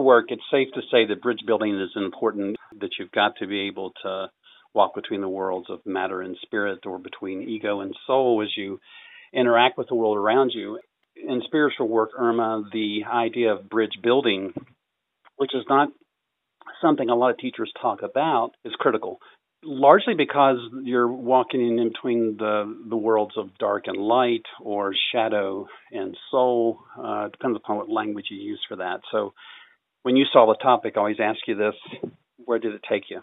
Work, it's safe to say that bridge building is important, that you've got to be able to walk between the worlds of matter and spirit or between ego and soul as you interact with the world around you. In spiritual work, Irma, the idea of bridge building, which is not something a lot of teachers talk about, is critical. Largely because you're walking in between the the worlds of dark and light, or shadow and soul. Uh, depends upon what language you use for that. So, when you saw the topic, I always ask you this: Where did it take you?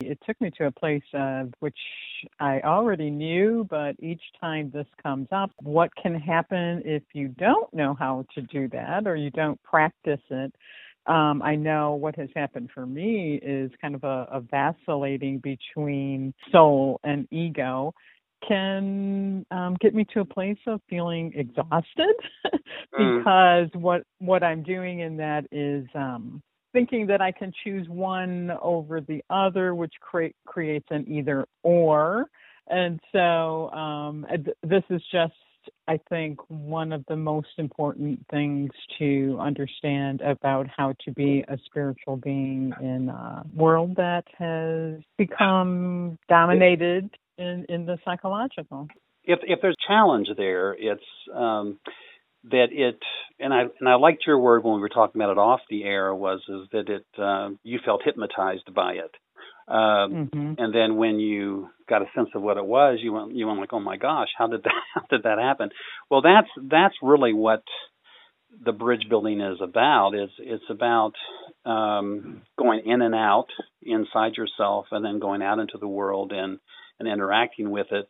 It took me to a place uh, which I already knew, but each time this comes up, what can happen if you don't know how to do that or you don't practice it? Um, I know what has happened for me is kind of a, a vacillating between soul and ego can um, get me to a place of feeling exhausted Mm. because what what I'm doing in that is um, thinking that I can choose one over the other, which cre- creates an either or. And so um, this is just, I think, one of the most important things to understand about how to be a spiritual being in a world that has become dominated in, in the psychological. if if there's challenge there, it's um, that it and I and I liked your word when we were talking about it off the air was is that it uh, you felt hypnotized by it, um, hmm and then when you got a sense of what it was, you went you went like, oh my gosh, how did that how did that happen? Well, that's that's really what the bridge building is about. Is it's about um, going in and out inside yourself, and then going out into the world and and interacting with it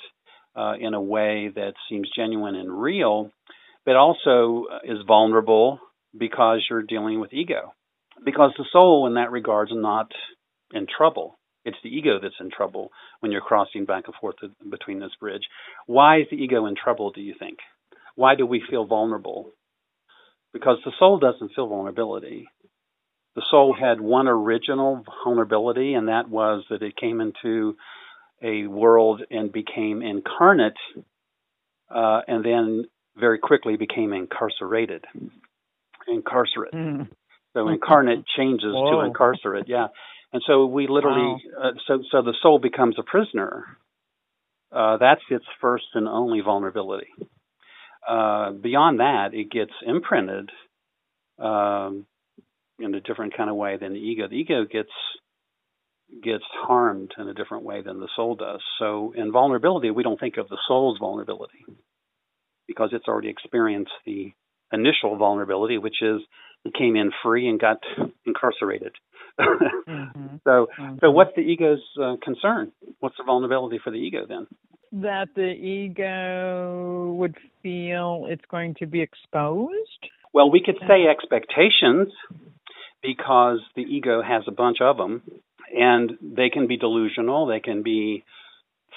uh, in a way that seems genuine and real, but also uh, is vulnerable because you're dealing with ego. Because the soul, in that regard, is not in trouble. It's the ego that's in trouble when you're crossing back and forth between this bridge. Why is the ego in trouble, do you think? Why do we feel vulnerable? Because the soul doesn't feel vulnerability. The soul had one original vulnerability, and that was that it came into a world and became incarnate, uh, and then very quickly became incarcerated. Incarcerate. Mm. So incarnate changes to incarcerate. Yeah, and so we literally, uh, so so the soul becomes a prisoner. Uh, that's its first and only vulnerability. Uh, beyond that, it gets imprinted um, in a different kind of way than the ego. The ego gets gets harmed in a different way than the soul does. So in vulnerability, we don't think of the soul's vulnerability because it's already experienced the initial vulnerability, which is it came in free and got incarcerated. Mhm. so, Mhm. so what's the ego's uh, concern? What's the vulnerability for the ego then? that the ego would feel it's going to be exposed? Well, we could say expectations because the ego has a bunch of them, and they can be delusional, they can be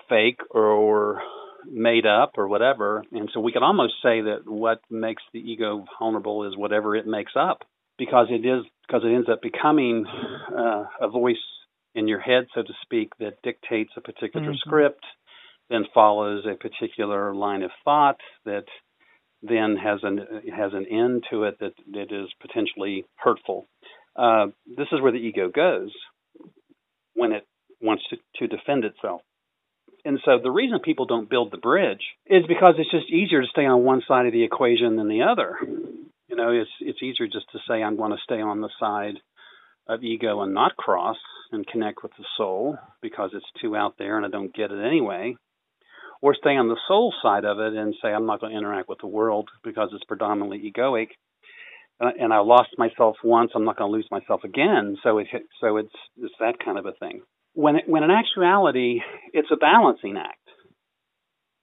fake or made up or whatever. And so we could almost say that what makes the ego vulnerable is whatever it makes up, because it is because it ends up becoming uh, a voice in your head, so to speak, that dictates a particular Mhm. script, then follows a particular line of thought that then has an has an end to it that that is potentially hurtful. Uh, this is where the ego goes when it wants to, to defend itself. And so the reason people don't build the bridge is because it's just easier to stay on one side of the equation than the other. You know, it's it's easier just to say I'm going to stay on the side of ego and not cross and connect with the soul because it's too out there and I don't get it anyway. Or stay on the soul side of it and say I'm not going to interact with the world because it's predominantly egoic. And I lost myself once, I'm not going to lose myself again. So it so it's it's that kind of a thing. When it, when in actuality it's a balancing act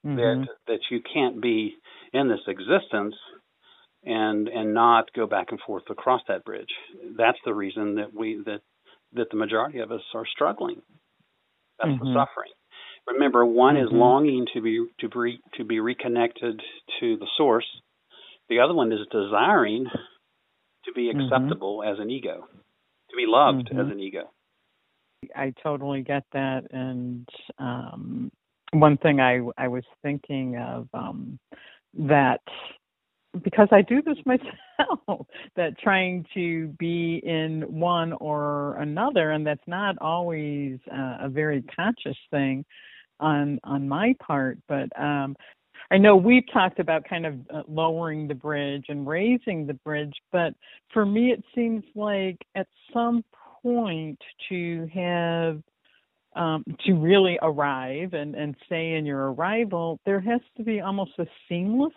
Mhm. that that you can't be in this existence and and not go back and forth across that bridge. That's the reason that we that that the majority of us are struggling. That's mm-hmm. the suffering. Remember, one mm-hmm. is longing to be to be to be reconnected to the source. The other one is desiring to be mm-hmm. acceptable mm-hmm. as an ego, to be loved as mm-hmm. an ego. I totally get that, and um, one thing I I was thinking of um, that because I do this myself, that trying to be in one or another, and that's not always uh, a very conscious thing on on my part, but um, I know we've talked about kind of uh, lowering the bridge and raising the bridge, but for me, it seems like at some point to have um, to really arrive and, and say in your arrival, there has to be almost a seamlessness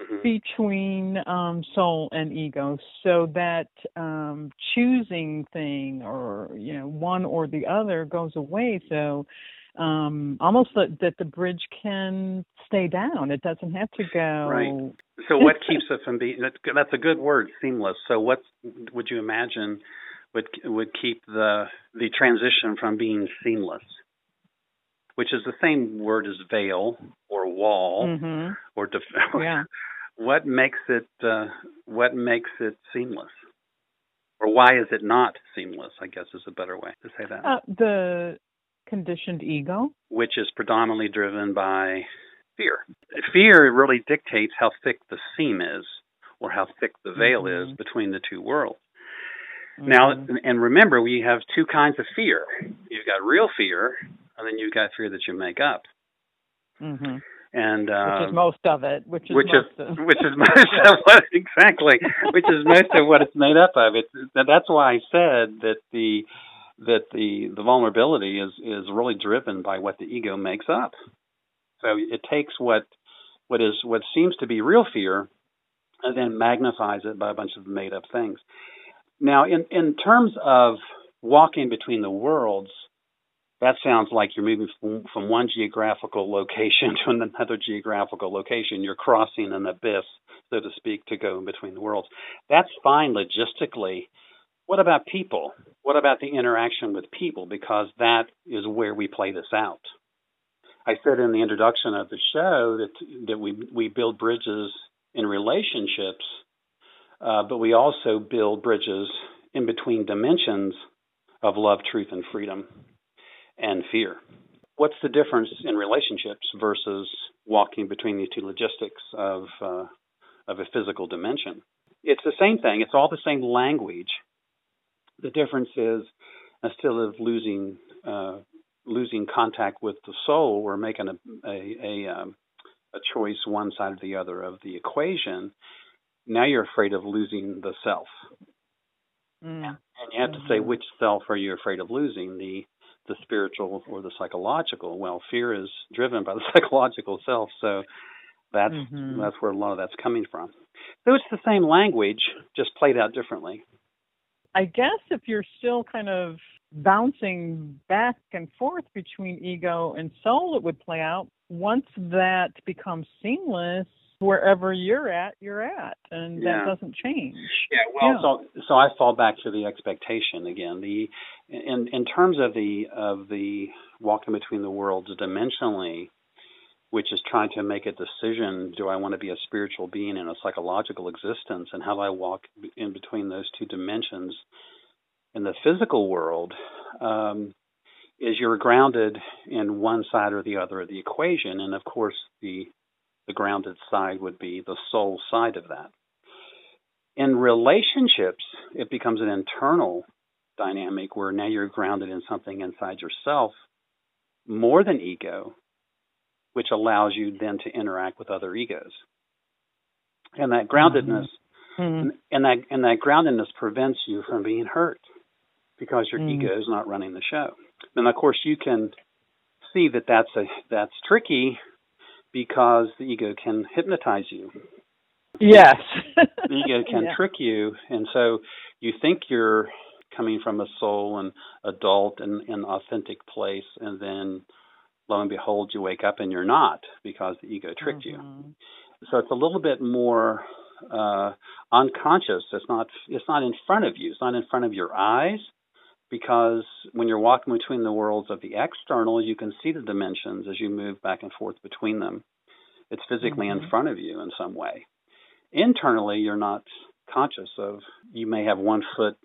mm-hmm. between um, soul and ego, so that um, choosing thing or you know one or the other goes away. So um, almost that, that the bridge can stay down. It doesn't have to go. Right. So what keeps it from being? That's a good word, seamless. So what would you imagine would would keep the the transition from being seamless? Which is the same word as veil or wall mm-hmm. or def- yeah. what makes it uh, what makes it seamless? Or why is it not seamless? I guess is a better way to say that. Uh, the conditioned ego, which is predominantly driven by fear. Fear really dictates how thick the seam is or how thick the veil mm-hmm. is between the two worlds. Mm-hmm. Now, and remember, we have two kinds of fear. You've got real fear, and then you've got fear that you make up. Mm-hmm. And uh, which is most of it. Which is which most is of. which is most of what exactly. Which is most of what it's made up of. It's that's why I said that the that the the vulnerability is is really driven by what the ego makes up. So it takes what what is what seems to be real fear and then magnifies it by a bunch of made up things. Now in in terms of walking between the worlds, that sounds like you're moving from, from one geographical location to another geographical location. You're crossing an abyss, so to speak, to go in between the worlds. That's fine logistically what about people? What about the interaction with people? Because that is where we play this out. I said in the introduction of the show that that we we build bridges in relationships, uh, but we also build bridges in between dimensions of love, truth, and freedom, and fear. What's the difference in relationships versus walking between these two logistics of uh, of a physical dimension? It's the same thing. It's all the same language the difference is instead of losing uh, losing contact with the soul, we're making a a, a, um, a choice one side or the other of the equation. Now you're afraid of losing the self, mm. and you have to say mm-hmm. which self are you afraid of losing the the spiritual or the psychological. Well, fear is driven by the psychological self, so that's mm-hmm. that's where a lot of that's coming from. So it's the same language, just played out differently. I guess if you're still kind of bouncing back and forth between ego and soul, it would play out. Once that becomes seamless, wherever you're at, you're at, and yeah. that doesn't change. Yeah, well, yeah. so so I fall back to the expectation again. The in in terms of the of the walking between the worlds dimensionally, which is trying to make a decision do I want to be a spiritual being in a psychological existence? And how do I walk in between those two dimensions in the physical world um, is you're grounded in one side or the other of the equation. And of course the the grounded side would be the soul side of that. In relationships it becomes an internal dynamic where now you're grounded in something inside yourself more than ego which allows you then to interact with other egos. And that groundedness mm-hmm. and that and that groundedness prevents you from being hurt because your mm-hmm. ego is not running the show. And of course you can see that that's a that's tricky because the ego can hypnotize you. Yes. the ego can yeah. trick you and so you think you're coming from a soul and adult and an authentic place and then lo and behold, you wake up and you're not because the ego tricked mm-hmm. you. So it's a little bit more uh, unconscious. It's not it's not in front of you. It's not in front of your eyes because when you're walking between the worlds of the external, you can see the dimensions as you move back and forth between them. It's physically mm-hmm. in front of you in some way. Internally, you're not conscious of. You may have one foot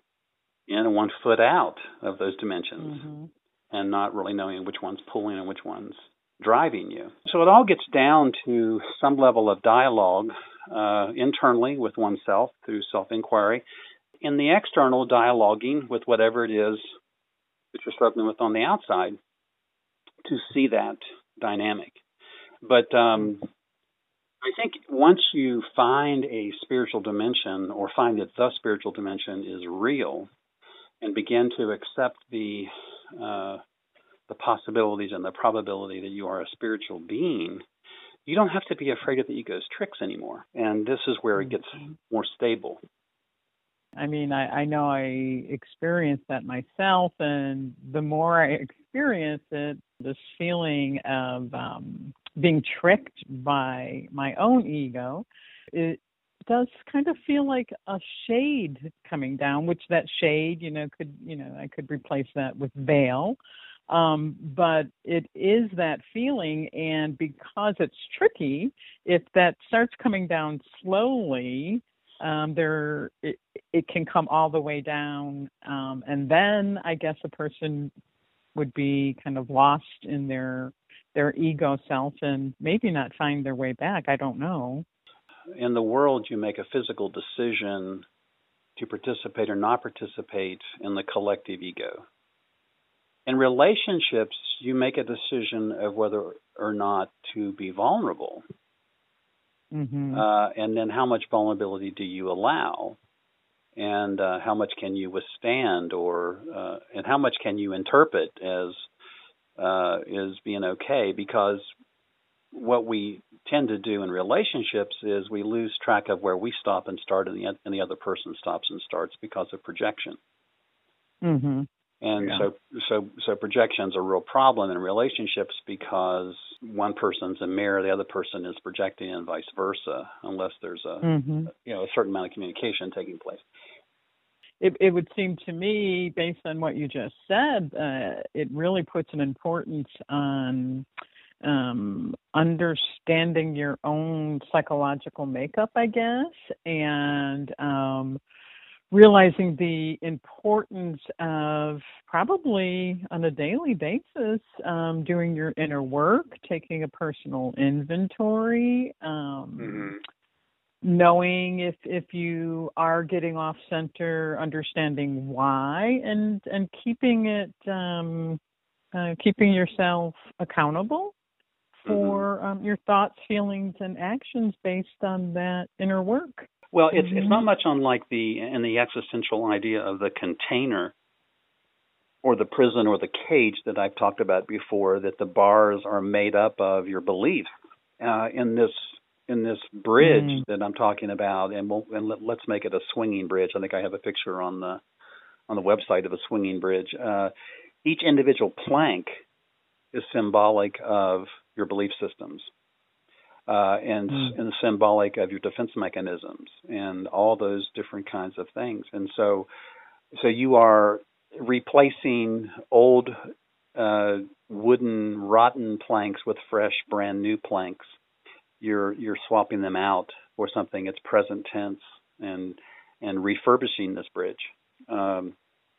in and one foot out of those dimensions, mm-hmm. And not really knowing which one's pulling and which one's driving you. So it all gets down to some level of dialogue uh, internally with oneself through self inquiry, in the external dialoguing with whatever it is that you're struggling with on the outside to see that dynamic. But um, I think once you find a spiritual dimension or find that the spiritual dimension is real and begin to accept the uh, the possibilities and the probability that you are a spiritual being, you don't have to be afraid of the ego's tricks anymore. And this is where it gets mm-hmm. more stable. I mean, I, I know I experienced that myself, and the more I experience it, this feeling of um, being tricked by my own ego, it does kind of feel like a shade coming down, which that shade, you know, could, you know, I could replace that with veil. Um, but it is that feeling, and because it's tricky, if that starts coming down slowly, um, there it, it, can come all the way down, um, and then I guess a person would be kind of lost in their their ego self and maybe not find their way back. I don't know. In the world, you make a physical decision to participate or not participate in the collective ego. In relationships, you make a decision of whether or not to be vulnerable. Mm-hmm. Uh, and then how much vulnerability do you allow? And uh, how much can you withstand, or uh, and how much can you interpret as uh, is being okay? Because what we tend to do in relationships is we lose track of where we stop and start, and the and the other person stops and starts because of projection. Mm-hmm. And yeah. so, so, so projection's a real problem in relationships because one person's a mirror, the other person is projecting, and vice versa, unless there's a, mm-hmm. you know, a certain amount of communication taking place. It, it would seem to me, based on what you just said, uh, it really puts an importance on um, understanding your own psychological makeup, I guess, and um, realizing the importance of probably on a daily basis um, doing your inner work, taking a personal inventory, um, mm-hmm. knowing if if you are getting off center, understanding why, and and keeping it um, uh, keeping yourself accountable for mm-hmm. um, your thoughts, feelings, and actions based on that inner work. Well, it's mm-hmm. it's not much unlike the in the existential idea of the container or the prison or the cage that I've talked about before. That the bars are made up of your beliefs. Uh, in this in this bridge mm. that I'm talking about, and we'll and let, us make it a swinging bridge. I think I have a picture on the on the website of a swinging bridge. Uh, each individual plank is symbolic of your belief systems uh, and, mm. and symbolic of your defense mechanisms and all those different kinds of things. And so, so you are replacing old uh, wooden rotten planks with fresh, brand new planks. You're you're swapping them out for something that's present tense and and refurbishing this bridge um,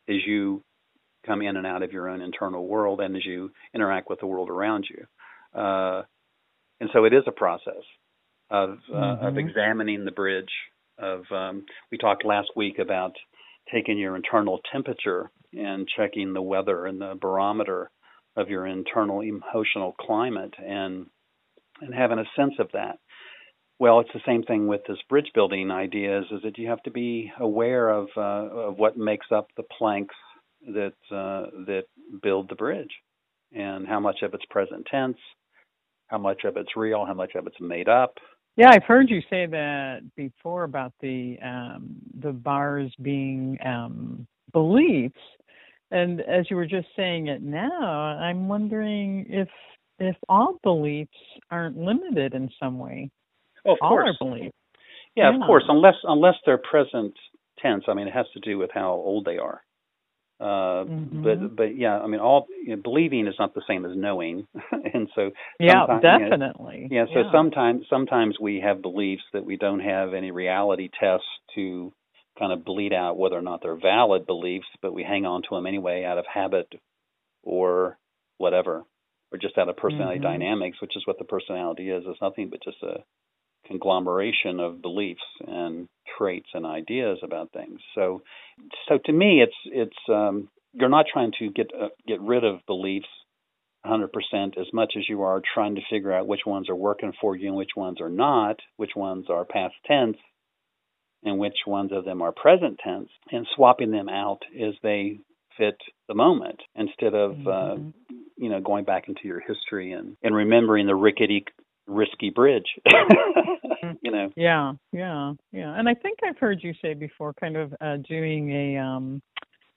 as you come in and out of your own internal world and as you interact with the world around you. Uh, and so it is a process of uh, mm-hmm. of examining the bridge. Of um, we talked last week about taking your internal temperature and checking the weather and the barometer of your internal emotional climate and and having a sense of that. Well, it's the same thing with this bridge building ideas is that you have to be aware of uh, of what makes up the planks that uh, that build the bridge and how much of it's present tense, how much of it's real, how much of it's made up. Yeah, I've heard you say that before about the um, the bars being um, beliefs, and as you were just saying it now, I'm wondering if if all beliefs aren't limited in some way. Oh, of all course. our beliefs. Yeah, yeah, of course, unless unless they're present tense. I mean, it has to do with how old they are. Uh, mm-hmm. But but yeah, I mean, all you know, believing is not the same as knowing, and so yeah, definitely. You know, yeah, so yeah. sometimes sometimes we have beliefs that we don't have any reality tests to kind of bleed out whether or not they're valid beliefs, but we hang on to them anyway out of habit or whatever, or just out of personality mm-hmm. dynamics, which is what the personality is. It's nothing but just a conglomeration of beliefs and traits and ideas about things. So, so to me, it's it's um, you're not trying to get uh, get rid of beliefs 100% as much as you are trying to figure out which ones are working for you and which ones are not, which ones are past tense, and which ones of them are present tense, and swapping them out as they fit the moment instead of uh, mm-hmm. uh, you know going back into your history and and remembering the rickety risky bridge. you know. Yeah, yeah, yeah. And I think I've heard you say before, kind of uh, doing a um,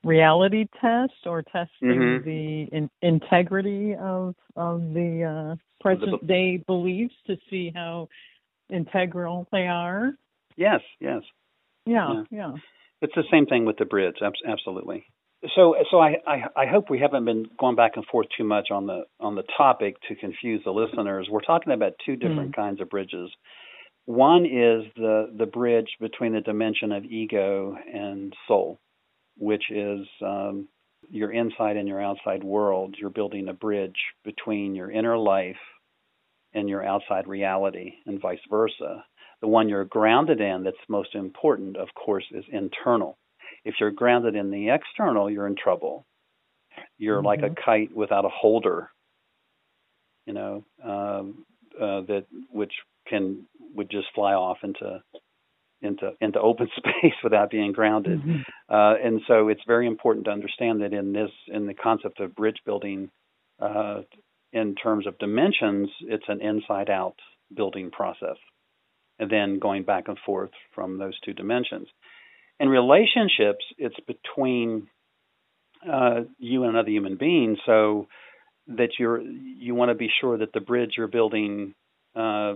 reality test or testing mm-hmm. the in- integrity of of the uh, present day beliefs to see how integral they are. Yes, yes. Yeah, yeah. yeah. It's the same thing with the bridge. Absolutely so so I, I, I hope we haven't been going back and forth too much on the on the topic to confuse the listeners. We're talking about two different mm. kinds of bridges. One is the the bridge between the dimension of ego and soul, which is um, your inside and your outside world. You're building a bridge between your inner life and your outside reality, and vice versa. The one you're grounded in, that's most important, of course, is internal if you're grounded in the external, you're in trouble. You're mm-hmm. like a mm-hmm. kite without a holder, you know, um, uh, that which can would just fly off into into into open space without being grounded. Mm-hmm. Uh, and so it's very important to understand that in this in the concept of bridge building, uh, in terms of dimensions, it's an inside out building process, and then going back and forth from those two dimensions. In relationships, it's between uh, you and another human being, so that you're you want to be sure that the bridge you're building uh,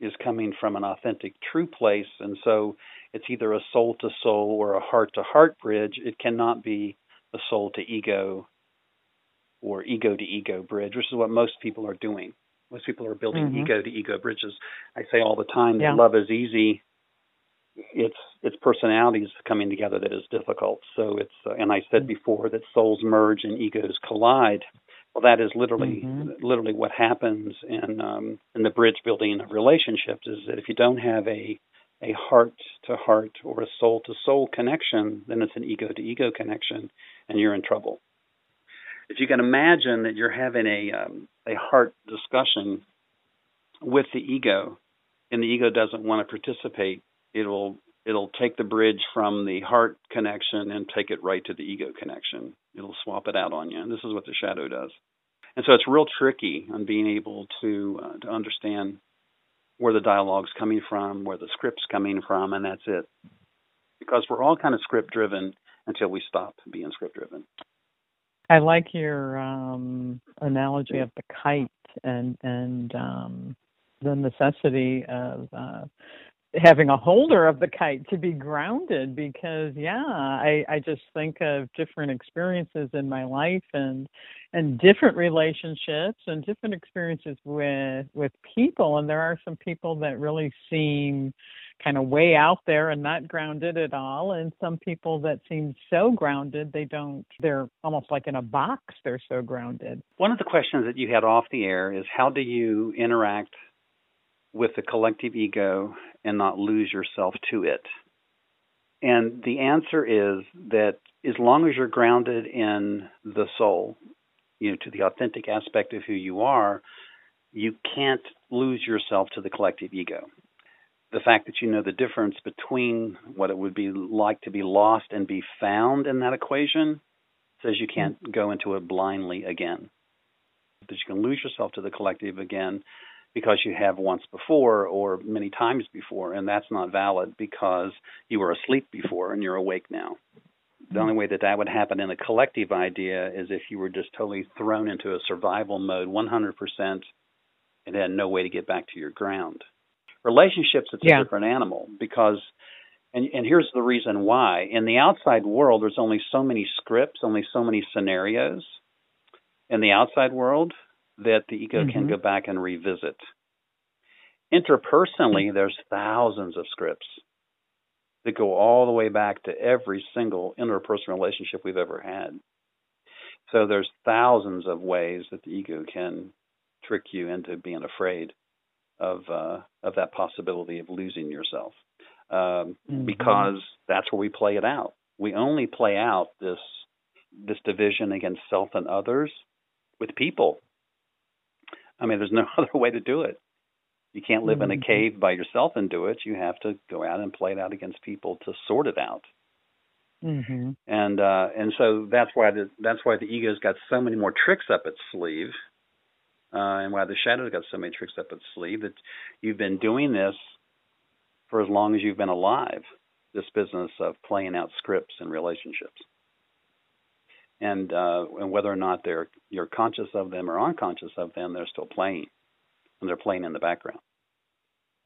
is coming from an authentic, true place, and so it's either a soul to soul or a heart to heart bridge. It cannot be a soul to ego or ego to ego bridge, which is what most people are doing. Most people are building mm-hmm. ego to ego bridges. I say all the time that yeah. love is easy it's it's personalities coming together that is difficult. So it's uh, and I said before that souls merge and egos collide. Well, that is literally mm-hmm. literally what happens in um, in the bridge building of relationships. Is that if you don't have a a heart to heart or a soul to soul connection, then it's an ego to ego connection, and you're in trouble. If you can imagine that you're having a um, a heart discussion with the ego, and the ego doesn't want to participate, it'll it'll take the bridge from the heart connection and take it right to the ego connection. It'll swap it out on you. And this is what the shadow does. And so it's real tricky on being able to uh, to understand where the dialogue's coming from, where the script's coming from, and that's it. Because we're all kind of script driven until we stop being script driven. I like your um, analogy of the kite and and um, the necessity of uh, having a holder of the kite to be grounded because yeah i i just think of different experiences in my life and and different relationships and different experiences with with people. And there are some people that really seem kind of way out there and not grounded at all. And some people that seem so grounded they don't they're almost like in a box they're so grounded. One of the questions that you had off the air is how do you interact with the collective ego and not lose yourself to it? And the answer is that as long as you're grounded in the soul, you know, to the authentic aspect of who you are, you can't lose yourself to the collective ego. The fact that you know the difference between what it would be like to be lost and be found in that equation says you can't go into it blindly again. That you can lose yourself to the collective again because you have once before or many times before, and that's not valid because you were asleep before and you're awake now. The only way that that would happen in a collective idea is if you were just totally thrown into a survival mode 100% and had no way to get back to your ground. Relationships, it's Yeah. a different animal because, and and here's the reason why. In the outside world, there's only so many scripts, only so many scenarios. In the outside world, that the ego can Mhm. go back and revisit. Interpersonally, there's thousands of scripts that go all the way back to every single interpersonal relationship we've ever had. So there's thousands of ways that the ego can trick you into being afraid of uh, of that possibility of losing yourself, um, Mhm. because that's where we play it out. We only play out this this division against self and others with people. I mean, there's no other way to do it. You can't live in a Mhm. cave by yourself and do it. You have to go out and play it out against people to sort it out. Mhm. And uh, and so that's why the that's why the ego's got so many more tricks up its sleeve, uh, and why the shadow's got so many tricks up its sleeve that you've been doing this for as long as you've been alive. This business of playing out scripts in relationships, and uh, and whether or not they're you're conscious of them or unconscious of them, they're still playing, and they're playing in the background.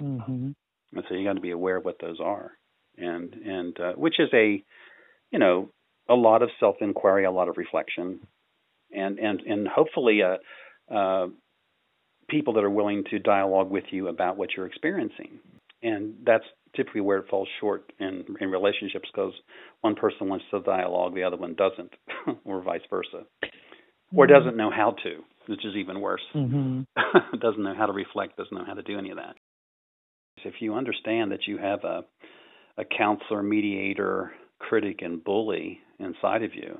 Mhm. And so you got to be aware of what those are, and and uh, which is a, you know, a lot of self inquiry, a lot of reflection, and and and hopefully uh, uh, people that are willing to dialogue with you about what you're experiencing, and that's typically where it falls short in in relationships because one person wants to dialogue, the other one doesn't, or vice versa, or doesn't know how to, which is even worse. Mhm. doesn't know how to reflect, doesn't know how to do any of that. If you understand that you have a a counselor, mediator, critic, and bully inside of you,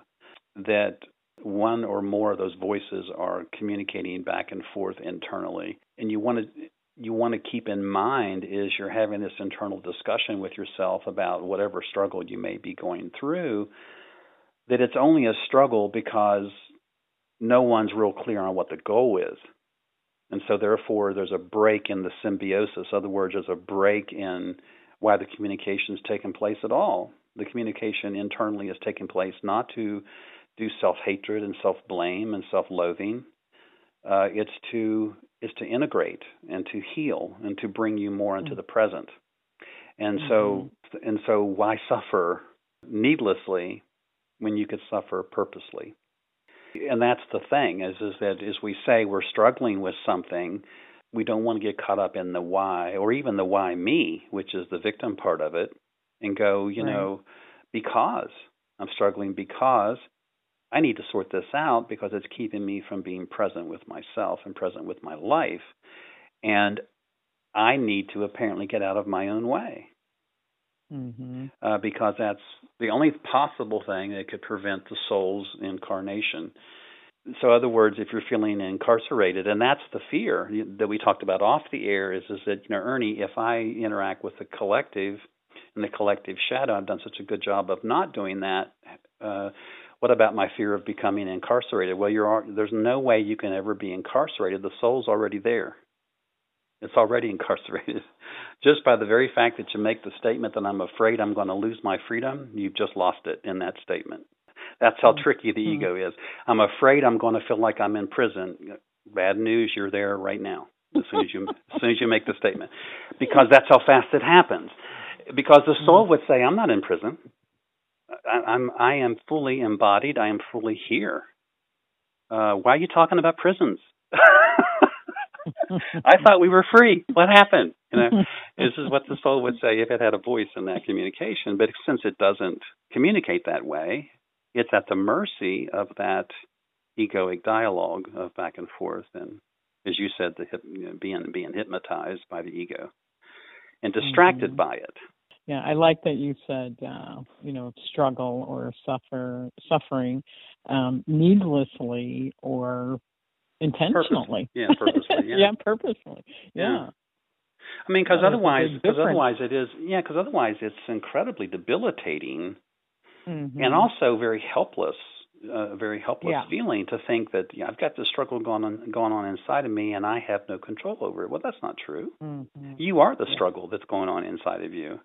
that one or more of those voices are communicating back and forth internally, and you want to you want to keep in mind is you're having this internal discussion with yourself about whatever struggle you may be going through that it's only a struggle because no one's real clear on what the goal is and so therefore there's a break in the symbiosis. In other words, there's a break in why the communication is taking place at all. The communication internally is taking place not to do self hatred and self blame and self loathing. Uh, it's to it's to integrate and to heal and to bring you more into mm. the present. And so mm-hmm. and so why suffer needlessly when you could suffer purposely? and that's the thing is is that as we say we're struggling with something we don't want to get caught up in the why or even the why me which is the victim part of it and go you Right. know because i'm struggling because i need to sort this out because it's keeping me from being present with myself and present with my life and i need to apparently get out of my own way Mhm. uh, because that's the only possible thing that could prevent the soul's incarnation. So, in other words, if you're feeling incarcerated, and that's the fear that we talked about off the air, is is that you know, Ernie, if I interact with the collective and the collective shadow, I've done such a good job of not doing that. Uh, what about my fear of becoming incarcerated? Well, there's no way you can ever be incarcerated. The soul's already there. It's already incarcerated. Just by the very fact that you make the statement that I'm afraid I'm going to lose my freedom, you've just lost it in that statement. That's how tricky the Mhm. ego is. I'm afraid I'm going to feel like I'm in prison. Bad news, you're there right now. As soon as you as soon as you make the statement, because that's how fast it happens. Because the soul would say, "I'm not in prison. I, I'm I am fully embodied. I am fully here. Uh, why are you talking about prisons?" I thought we were free. What happened? You know, this is what the soul would say if it had a voice in that communication. But since it doesn't communicate that way, it's at the mercy of that egoic dialogue of back and forth, and as you said, the hip, you know, being being hypnotized by the ego and distracted Mhm. by it. Yeah, I like that you said, uh, you know, struggle or suffer, suffering um, needlessly or intentionally. Yeah, purposely. Yeah. yeah, purposely. Yeah. Yeah. I mean, because Yeah, there's a otherwise, because otherwise it is. Yeah, because otherwise it's incredibly debilitating Mhm. and also very helpless, uh, very helpless Yeah. feeling to think that yeah, I've got this struggle going on going on inside of me and I have no control over it. Well, that's not true. Mhm. You are the Yeah. struggle that's going on inside of you,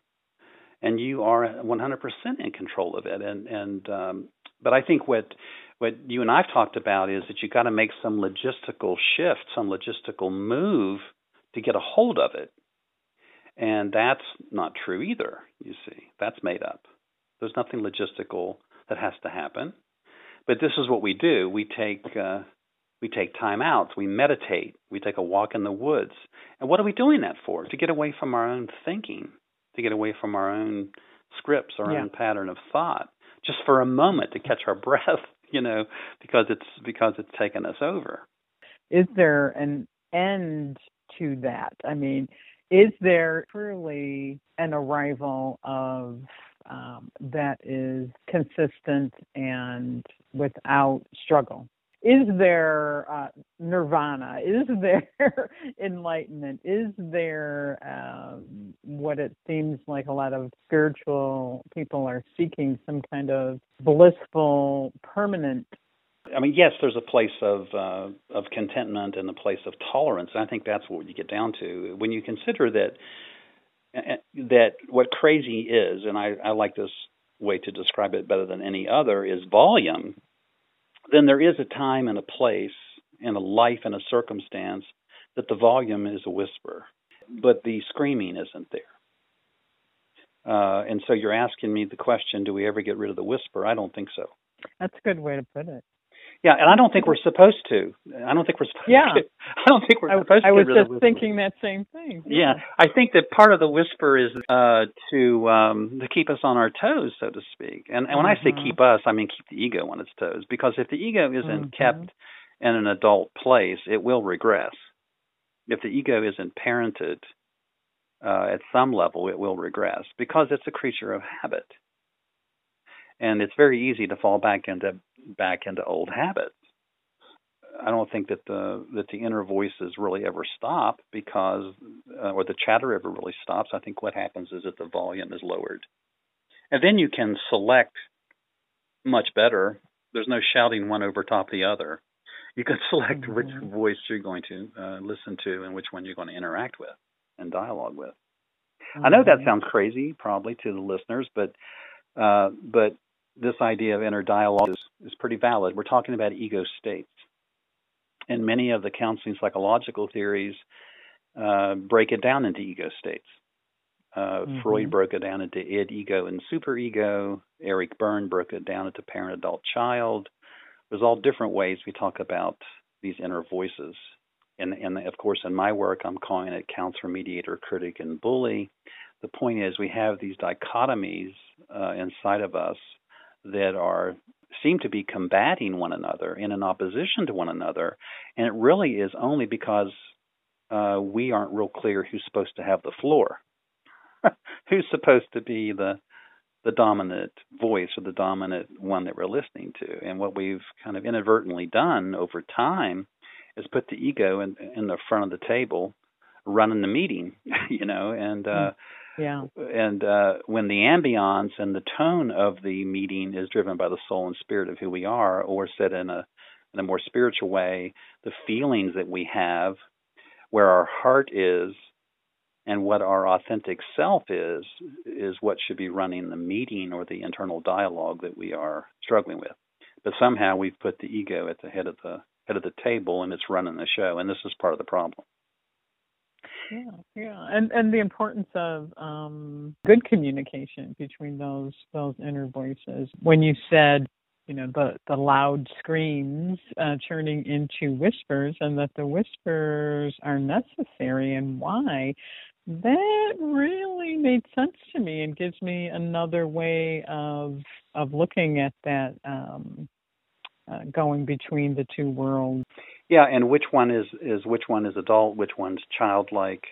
and you are 100% in control of it. And and um, but I think what what you and I've talked about is that you got to make some logistical shift, some logistical move to get a hold of it. And that's not true either, you see. That's made up. There's nothing logistical that has to happen. But this is what we do. We take uh, we take time outs, we meditate, we take a walk in the woods. And what are we doing that for? To get away from our own thinking, to get away from our own scripts, our yeah. own pattern of thought, just for a moment to catch our breath, you know, because it's because it's taken us over. Is there an end to that? I mean, is there truly an arrival of um, that is consistent and without struggle? Is there uh, nirvana? Is there enlightenment? Is there um, what it seems like a lot of spiritual people are seeking some kind of blissful, permanent I mean, yes, there's a place of uh, of contentment and a place of tolerance. I think that's what you get down to when you consider that that what crazy is, and I, I like this way to describe it better than any other, is volume. Then there is a time and a place and a life and a circumstance that the volume is a whisper, but the screaming isn't there. Uh, and so you're asking me the question: Do we ever get rid of the whisper? I don't think so. That's a good way to put it. Yeah, and I don't think we're supposed to. I don't think we're supposed yeah. to. I don't think we're supposed I, to. I was just thinking that same thing. Yeah. yeah. I think that part of the whisper is uh to um to keep us on our toes, so to speak. And, and when mm-hmm. I say mm-hmm. keep us, I mean keep the ego on its toes. Because if the ego isn't mm-hmm. kept in an adult place, it will regress. If the ego isn't parented uh, at some level, it will regress because it's a creature of habit and it's very easy to fall back into back into old habits. I don't think that the that the inner voices really ever stop because, uh, or the chatter ever really stops. I think what happens is that the volume is lowered, and then you can select much better. There's no shouting one over top the other. You can select mm-hmm. which voice you're going to uh, listen to and which one you're going to interact with and dialogue with. Mm-hmm. I know that mm-hmm. sounds crazy, probably to the listeners, but uh, but this idea of inner dialogue is, is pretty valid. We're talking about ego states. And many of the counseling psychological theories uh, break it down into ego states. Uh, mm-hmm. Freud broke it down into id, ego, and superego. Eric Berne broke it down into parent, adult, child. There's all different ways we talk about these inner voices. And, and of course, in my work, I'm calling it counselor, mediator, critic, and bully. The point is, we have these dichotomies uh, inside of us that are seem to be combating one another in opposition to one another, and it really is only because uh, we aren't real clear who's supposed to have the floor, who's supposed to be the the dominant voice or the dominant one that we're listening to. And what we've kind of inadvertently done over time is put the ego in, in the front of the table, running the meeting, you know, and uh, yeah. And uh, when the ambiance and the tone of the meeting is driven by the soul and spirit of who we are, or said in a in a more spiritual way, the feelings that we have, where our heart is, and what our authentic self is, is what should be running the meeting or the internal dialogue that we are struggling with. But somehow we've put the ego at the head of the head of the table, and it's running the show, and this is part of the problem. Yeah, yeah, and and the importance of um, good communication between those those inner voices. When you said, you know, the the loud screams uh, turning into whispers, and that the whispers are necessary, and why, that really made sense to me, and gives me another way of of looking at that. Um, uh, going between the two worlds. Yeah, and which one is is which one is adult, which one's childlike,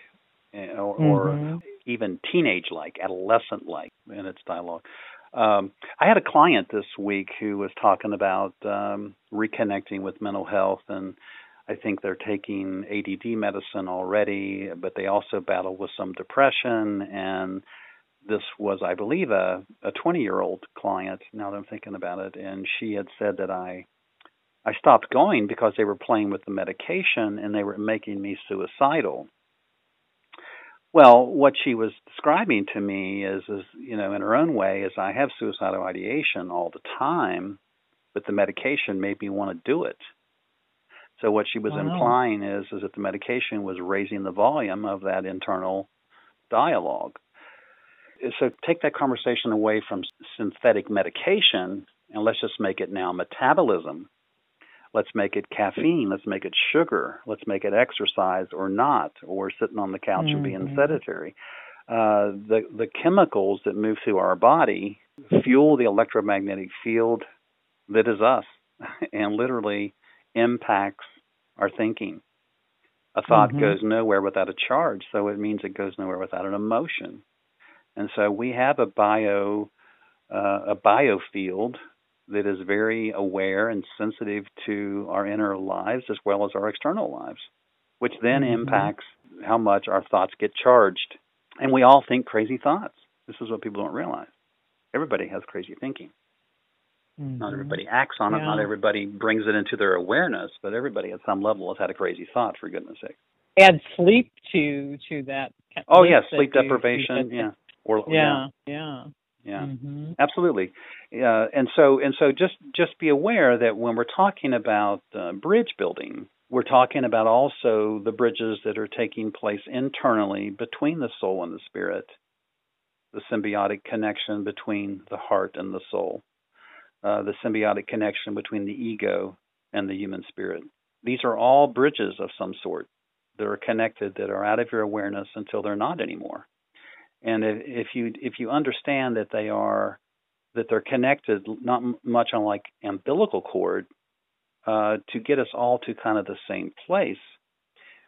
eh, or, mm-hmm. or even teenage-like, adolescent-like in its dialogue. Um, I had a client this week who was talking about um, reconnecting with mental health, and I think they're taking ADD medicine already, but they also battle with some depression. And this was, I believe, a a 20-year-old client. Now that I'm thinking about it, and she had said that I I stopped going because they were playing with the medication and they were making me suicidal. Well, what she was describing to me is, is you know, in her own way, is I have suicidal ideation all the time, but the medication made me want to do it. So what she was wow. implying is, is that the medication was raising the volume of that internal dialogue. So take that conversation away from synthetic medication and let's just make it now metabolism. Let's make it caffeine. Let's make it sugar. Let's make it exercise or not, or sitting on the couch mm-hmm. and being mm-hmm. sedentary. Uh, the the chemicals that move through our body fuel the electromagnetic field that is us, and literally impacts our thinking. A thought mm-hmm. goes nowhere without a charge, so it means it goes nowhere without an emotion. And so we have a bio uh, a biofield that is very aware and sensitive to our inner lives as well as our external lives, which then mm-hmm. impacts how much our thoughts get charged. And we all think crazy thoughts. This is what people don't realize. Everybody has crazy thinking. Mm-hmm. Not everybody acts on it. Yeah. Not everybody brings it into their awareness, but everybody at some level has had a crazy thought. For goodness' sake. Add sleep to to that. Oh yeah, sleep deprivation. yeah. Or, yeah, yeah, yeah, mm-hmm. absolutely. Uh, and so and so, just just be aware that when we're talking about uh, bridge building, we're talking about also the bridges that are taking place internally between the soul and the spirit, the symbiotic connection between the heart and the soul, uh, the symbiotic connection between the ego and the human spirit. These are all bridges of some sort that are connected that are out of your awareness until they're not anymore. And if, you if you understand that they are that they're connected, not much unlike umbilical cord, uh, to get us all to kind of the same place,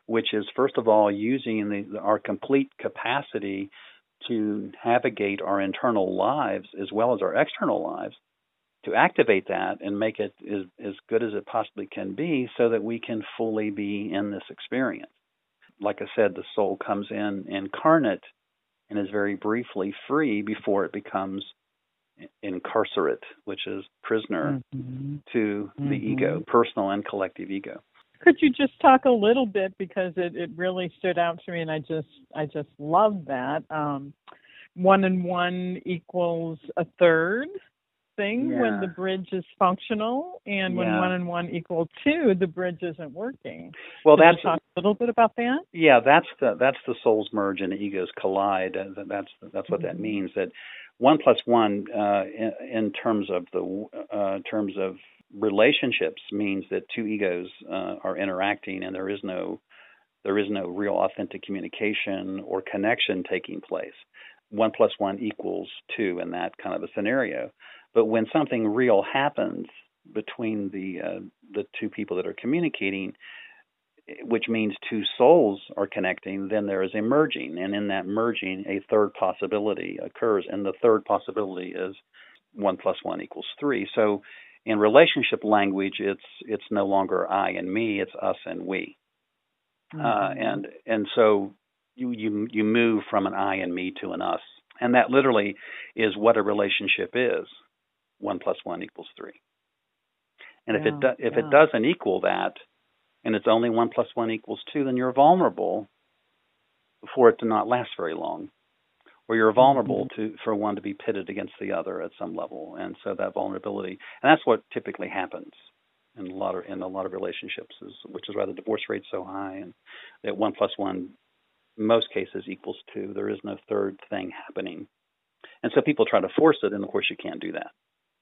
which is first of all using the, our complete capacity to navigate our internal lives as well as our external lives, to activate that and make it as, as good as it possibly can be so that we can fully be in this experience. Like I said, the soul comes in incarnate and is very briefly free before it becomes incarcerate, which is prisoner mm-hmm. to mm-hmm. the ego, personal and collective ego. Could you just talk a little bit because it, it really stood out to me and I just I just love that. Um, one and one equals a third thing yeah. when the bridge is functional, and when one and one equal two, the bridge isn't working. Well, that's little bit about that. Yeah, that's the that's the souls merge and the egos collide. That's that's what mm-hmm. that means. That one plus one, uh, in, in, terms of the uh, terms of relationships, means that two egos uh, are interacting, and there is no there is no real authentic communication or connection taking place. One plus one equals two in that kind of a scenario. But when something real happens between the uh, the two people that are communicating, which means two souls are connecting, then there is a merging, and in that merging, a third possibility occurs, and the third possibility is one plus one equals three. So, in relationship language, it's it's no longer I and me; it's us and we, uh, mm-hmm. uh, and and so you you you move from an I and me to an us, and that literally is what a relationship is one plus one equals three. And yeah, if it do, if yeah. it doesn't equal that, and it's only one plus one equals two, then you're vulnerable for it to not last very long, or you're vulnerable mm-hmm. to for one to be pitted against the other at some level, and so that vulnerability, and that's what typically happens in a lot of in a lot of relationships, is which is why the divorce rate's so high, and that one plus one, most cases equals two. There is no third thing happening, and so people try to force it, and of course you can't do that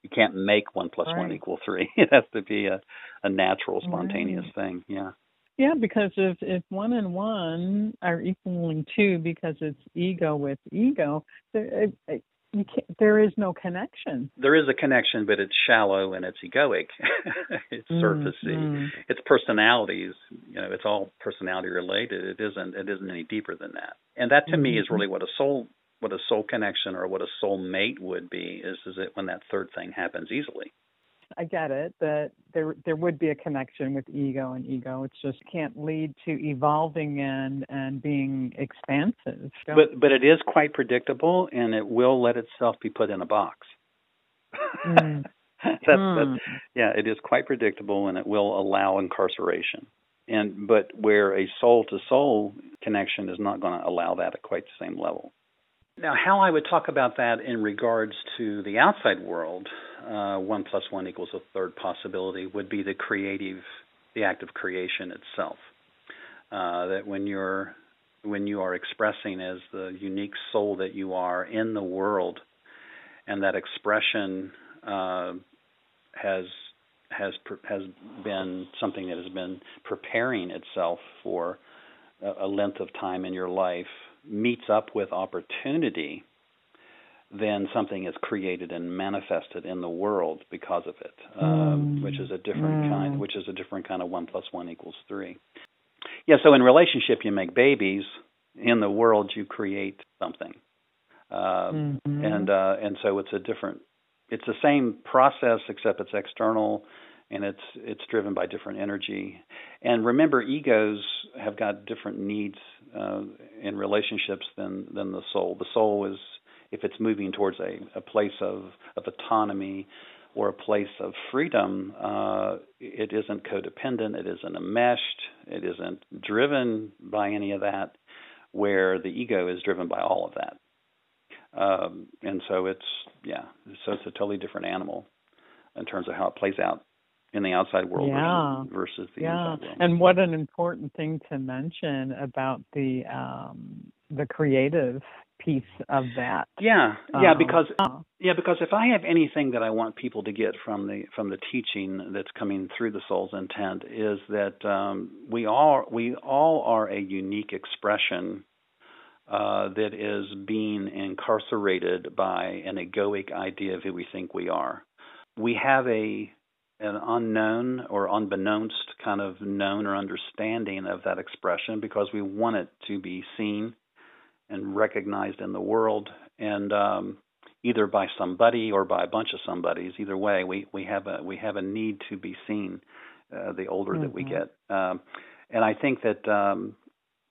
you can't make one plus right. one equal three. It has to be a, a natural, spontaneous right. thing. Yeah. Yeah, because if if one and one are equaling two because it's ego with ego, there, it, you can't, there is no connection. There is a connection, but it's shallow and it's egoic. it's surfacey. Mm. It's personalities. You know, it's all personality related. It isn't. It isn't any deeper than that. And that to mm-hmm. me is mm-hmm. really what a soul what a soul connection or what a soul mate would be is is it when that third thing happens easily. I get it that there there would be a connection with ego and ego. It just can't lead to evolving and and being expansive. But but it is quite predictable, and it will let itself be put in a box. Mm. that's, mm. that's yeah, it is quite predictable, and it will allow incarceration. And but where a soul to soul connection is not going to allow that at quite the same level. Now, how I would talk about that in regards to the outside world, uh, one plus one equals a third possibility, would be the creative, the act of creation itself. Uh, that when you're when you are expressing as the unique soul that you are in the world, and that expression uh, has has has been something that has been preparing itself for a, a length of time in your life meets up with opportunity then something is created and manifested in the world because of it, um, which is a different mm. kind, which is a different kind of one plus one equals three. Yeah, so in relationship you make babies, in the world you create something, um, mm-hmm. and uh, and so it's a different, it's the same process except it's external, and it's it's driven by different energy. And remember, egos have got different needs uh, in relationships than than the soul. The soul is if it's moving towards a, a place of, of autonomy or a place of freedom, uh, it isn't codependent, it isn't enmeshed, it isn't driven by any of that, where the ego is driven by all of that. Um, and so it's, yeah, so it's a totally different animal in terms of how it plays out in the outside world yeah. versus, versus the yeah. inside world. And what an important thing to mention about the um, the creative piece of that. Yeah, yeah, um, because yeah, because if I have anything that I want people to get from the from the teaching that's coming through the soul's intent is that um, we all we all are a unique expression uh, that is being incarcerated by an egoic idea of who we think we are. We have a an unknown or unbeknownst kind of known or understanding of that expression because we want it to be seen and recognized in the world, and um, either by somebody or by a bunch of somebodies. Either way, we we have a we have a need to be seen. Uh, the older mm-hmm. that we mm-hmm. get, um, and I think that um,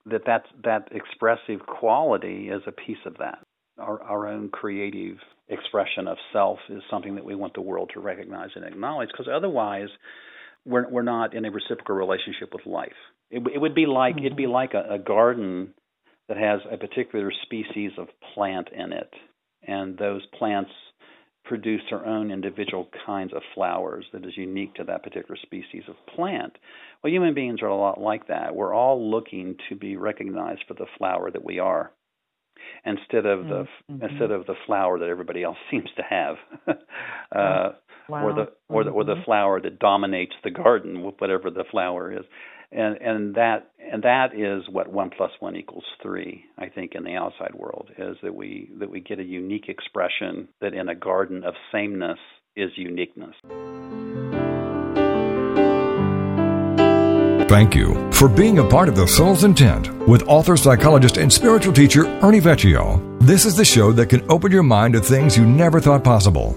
that that's, that expressive quality is a piece of that. Our, our own creative expression of self is something that we want the world to recognize and acknowledge, because otherwise, we're we're not in a reciprocal relationship with life. It, it would be like mm-hmm. it'd be like a, a garden that has a particular species of plant in it, and those plants produce their own individual kinds of flowers that is unique to that particular species of plant. Well, human beings are a lot like that. We're all looking to be recognized for the flower that we are instead of the mm-hmm. instead of the flower that everybody else seems to have, uh, wow. or the or the or the mm-hmm. flower that dominates the garden, whatever the flower is and and that and that is what one plus one equals three. I think in the outside world is that we that we get a unique expression that in a garden of sameness is uniqueness. Thank you for being a part of the Soul's Intent with author, psychologist, and spiritual teacher Ernie Vecchio. This is the show that can open your mind to things you never thought possible.